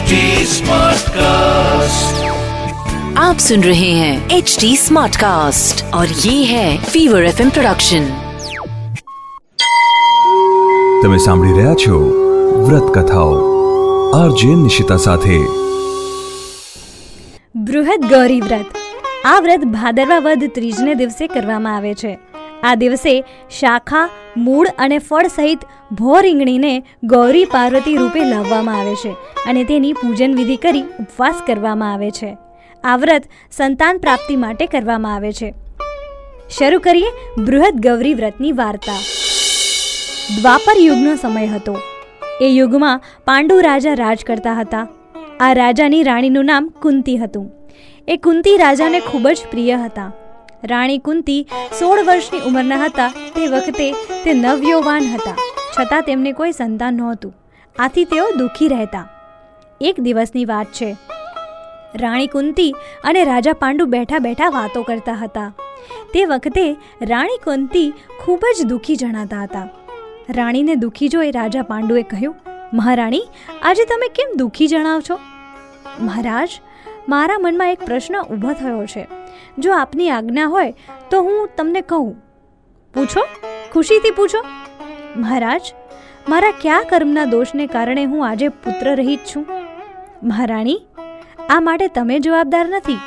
HD Smartcast. आप सुन रहे हैं एच डी स्मार्ट कास्ट और ये है फीवर एफ प्रोडक्शन તમે સાંભળી રહ્યા છો વ્રત કથાઓ આરજે નિશિતા સાથે બૃહદ ગૌરી વ્રત આ વ્રત ભાદરવા વદ ત્રીજને દિવસે કરવામાં આવે છે આ દિવસે શાખા, મૂળ અને ફળ સહિત ભો રીંગણીને ગૌરી પાર્વતી રૂપે લાવવામાં આવે છે અને તેની પૂજન વિધિ કરી ઉપવાસ કરવામાં આવે છે. આ વ્રત સંતાન પ્રાપ્તિ માટે કરવામાં આવે છે. શરૂ કરીએ બૃહદ ગૌરી વ્રતની વાર્તા. દ્વાપર યુગનો સમય હતો. એ યુગમાં પાંડુ રાજા રાજ કરતા હતા. આ રાજાની રાણીનું નામ કુંતી હતું. એ કુંતી રાજાને ખૂબ જ પ્રિય હતા. રાણી કુંતી સોળ વર્ષની ઉંમરના હતા. તે વખતે તે નવયૌવાન હતા. છતાં તેમને કોઈ સંતાન નહોતું. આથી તેઓ દુઃખી રહેતા. એક દિવસની વાત છે. રાણી કુંતી અને રાજા પાંડુ બેઠા બેઠા વાતો કરતા હતા. તે વખતે રાણી કુંતી ખૂબ જ દુઃખી જણાતા હતા. રાણીને દુઃખી જોઈ રાજા પાંડુએ કહ્યું, મહારાણી, આજે તમે કેમ દુઃખી જણાવ છો? મહારાજ મારા મનમાં એક પ્રશ્ન ઊભો થયો છે. જો આપની આજ્ઞા હોય, તો હું તમને કહું. પૂછો? ખુશીથી પૂછો? મહારાજ, મારા કયા કર્મના દોષને કારણે હું આજે પુત્ર રહિત છું? મહારાણી, આ માટે તમે જવાબદાર નથી.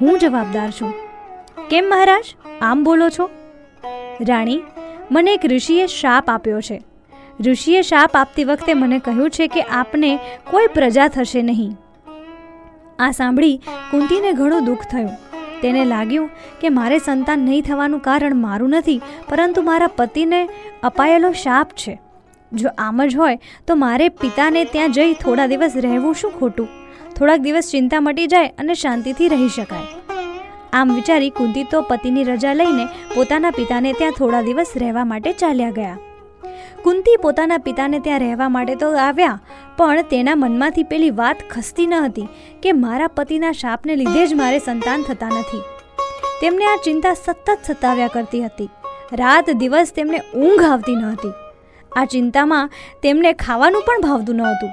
હું જવાબદાર છું. કેમ મહારાજ? આમ બોલો છો? રાણી, મને એક ઋષિએ શાપ આપ્યો છે. ઋષિએ શાપ આપતી વખતે મને કહ્યું છે કે આપને કોઈ પ્રજા થશે નહીં. આ સાંભળી કુંતીને ઘણું દુઃખ થયું. તેને લાગ્યું કે મારે સંતાન નહીં થવાનું કારણ મારું નથી, પરંતુ મારા પતિને અપાયેલો શાપ છે. જો આમ જ હોય, તો મારે પિતાને ત્યાં જઈ થોડા દિવસ રહેવું શું ખોટું? થોડાક દિવસ ચિંતા મટી જાય અને શાંતિથી રહી શકાય. આમ વિચારી કુંતી તો પતિની રજા લઈને પોતાના પિતાને ત્યાં થોડા દિવસ રહેવા માટે ચાલ્યા ગયા. કુંતી પોતાના પિતાને ત્યાં રહેવા માટે તો આવ્યા, પણ તેના મનમાંથી પેલી વાત ખસતી ન હતી કે મારા પતિના શાપને લીધે જ મારે સંતાન થતા નથી. તેમને આ ચિંતા સતત સતાવ્યા કરતી હતી. રાત દિવસ તેમને ઊંઘ આવતી ન હતી. આ ચિંતામાં તેમને ખાવાનું પણ ભાવતું ન હતું.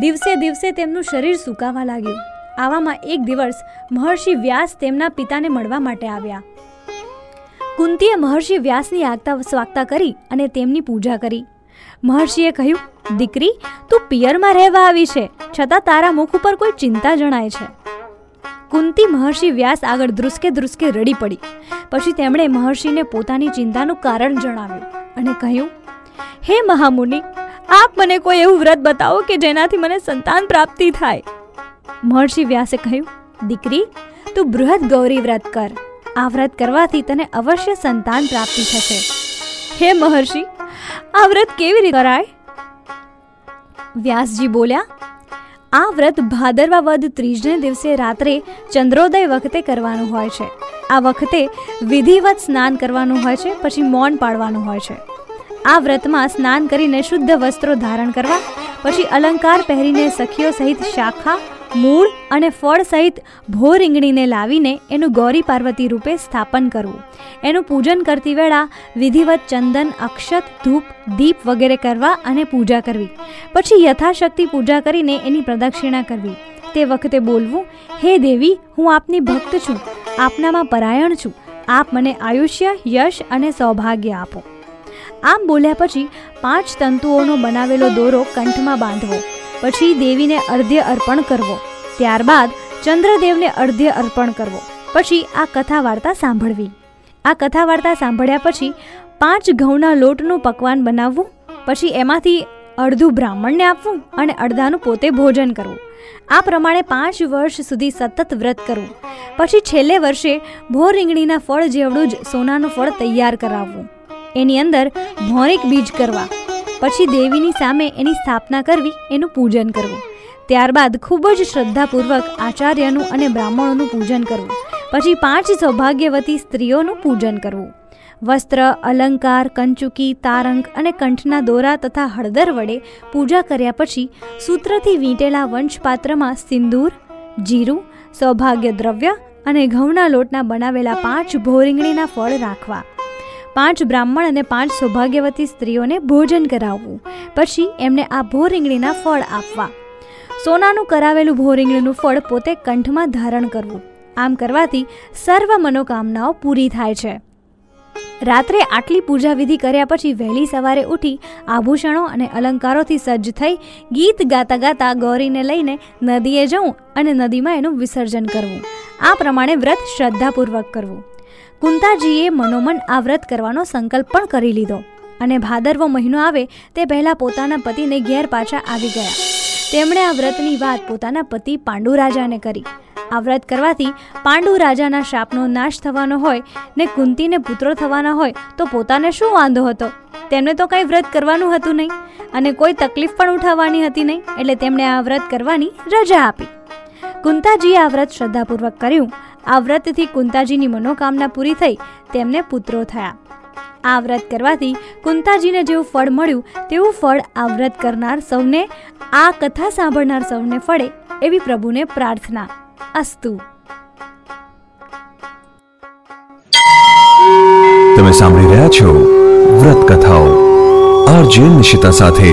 દિવસે દિવસે તેમનું શરીર સુકાવા લાગ્યું. આવામાં એક દિવસ મહર્ષિ વ્યાસ તેમના પિતાને મળવા માટે આવ્યા. કુંતીએ મહર્ષિ વ્યાસની આગતા સ્વાગતા કરી અને તેમની પૂજા કરી. મહર્ષિએ કહ્યું, દીકરી, તું પિયરમાં રહેવા આવી છે, છતાં તારા મુખ ઉપર કોઈ ચિંતા જણાય છે. કુંતી મહર્ષિ વ્યાસ આગળ ધ્રુસકે ધ્રુસકે રડી પડી. પછી તેમણે મહર્ષિને પોતાની ચિંતાનું કારણ જણાવ્યું અને કહ્યું, હે મહામુનિ, આપ મને કોઈ એવું વ્રત બતાવો કે જેનાથી મને સંતાન પ્રાપ્તિ થાય. મહર્ષિ વ્યાસે કહ્યું, દીકરી, તું બૃહદ ગૌરી વ્રત કર. આ વ્રત કરવાથી તને અવશ્ય સંતાન પ્રાપ્તિ થશે. હે મહર્ષિ, આ વ્રત કેવી રીતે કરાય? વ્યાસજી બોલ્યા, આ વ્રત ભાદરવા વદ ત્રીજને દિવસે રાત્રે ચંદ્રોદય વખતે કરવાનું હોય છે. આ વખતે વિધિવત સ્નાન કરવાનું હોય છે, પછી મૌન પાડવાનું હોય છે. આ વ્રતમાં સ્નાન કરીને શુદ્ધ વસ્ત્રો ધારણ કરવા, પછી અલંકાર પહેરીને સખીઓ સહિત શાખા મૂળ અને ફળ સહિત ભો રીંગણીને લાવીને એનું ગૌરી પાર્વતી રૂપે સ્થાપન કરવું. એનું પૂજન કરતી વેળા વિધિવત ચંદન, અક્ષત, ધૂપ, દીપ વગેરે કરવા અને પૂજા કરવી. પછી યથાશક્તિ પૂજા કરીને એની પ્રદક્ષિણા કરવી. તે વખતે બોલવું, હે દેવી, હું આપની ભક્ત છું. આપનામાં પરાયણ છું. આપ મને આયુષ્ય, યશ અને સૌભાગ્ય આપો. આમ બોલ્યા પછી પાંચ તંતુઓનો બનાવેલો દોરો કંઠમાં બાંધવો. પછી દેવીને અર્ધ્ય અર્પણ કરવો. ત્યારબાદ ચંદ્રદેવને અર્ધ્ય અર્પણ કરવો. પછી આ કથા વાર્તા સાંભળવી. આ કથા વાર્તા સાંભળ્યા પછી પાંચ ઘઉંના લોટનું પકવાન બનાવવું. પછી એમાંથી અડધું બ્રાહ્મણને આપવું અને અડધાનું પોતે ભોજન કરવું. આ પ્રમાણે પાંચ વર્ષ સુધી સતત વ્રત કરવું. પછી છેલ્લે વર્ષે ભોર રીંગણીના ફળ જેવડું જ સોનાનું ફળ તૈયાર કરાવવું. એની અંદર ભોરિક બીજ કરવા. પછી દેવીની સામે એની સ્થાપના કરવી, એનું પૂજન કરવું. ત્યારબાદ ખૂબ જ શ્રદ્ધાપૂર્વક આચાર્યનું અને બ્રાહ્મણોનું પૂજન કરવું. પછી પાંચ સૌભાગ્યવતી સ્ત્રીઓનું પૂજન કરવું. વસ્ત્ર, અલંકાર, કંચુકી, તારંગ અને કંઠના દોરા તથા હળદર વડે પૂજા કર્યા પછી સૂત્રથી વીંટેલા વંશપાત્રમાં સિંદૂર, જીરું સૌભાગ્ય દ્રવ્ય અને ઘઉંના લોટના બનાવેલા પાંચ ભોરીંગણીના ફળ રાખવા. પાંચ બ્રાહ્મણ અને પાંચ સૌભાગ્યવતી સ્ત્રીઓને ભોજન કરાવવું. પછી એમને આ ભોરીંગણીના ફળ આપવા. સોનાનું કરાવેલું ભોરીંગણીનું ફળ પોતે કંઠમાં ધારણ કરવું. આમ કરવાથી સર્વ મનોકામનાઓ પૂરી થાય છે. રાત્રે આટલી પૂજા વિધિ કર્યા પછી વહેલી સવારે ઉઠી આભૂષણો અને અલંકારોથી સજ્જ થઈ ગીત ગાતા ગાતા ગૌરીને લઈને નદીએ જવું અને નદીમાં એનું વિસર્જન કરવું. આ પ્રમાણે વ્રત શ્રદ્ધાપૂર્વક કરવું. કુંતાજીએ મનોમન આ વ્રત કરવાનો સંકલ્પ પણ કરી લીધો. અને ભાદરવો મહિનો આવે તે પહેલાં પોતાના પતિને ઘેર પાછા આવી ગયા. તેમણે આ વ્રતની વાત પોતાના પતિ પાંડુ રાજાને કરી. આ વ્રત કરવાથી પાંડુ રાજાના શાપનો નાશ થવાનો હોય ને કુંતીને પુત્રો થવાના હોય તો પોતાને શું વાંધો હતો? તેમને તો કંઈ વ્રત કરવાનું હતું નહીં. અને કોઈ તકલીફ પણ ઉઠાવવાની હતી નહીં. એટલે તેમણે આ વ્રત કરવાની રજા આપી. કુંતાજીએ આ વ્રત શ્રદ્ધાપૂર્વક કર્યું. આ વ્રતથી કુંતાજીની મનોકામના પૂરી થઈ, તેમને પુત્રો થયા. આ વ્રત કરવાથી કુંતાજીને જેવું ફળ મળ્યું, તેવું ફળ આ વ્રત કરનાર સૌને, આ કથા સાંભળનાર સૌને ફળે, એવી પ્રભુને પ્રાર્થના. અસ્તુ. તમે સાંભળી રહ્યા છો વ્રત કથાઓ. આરજે નિશિતા સાથે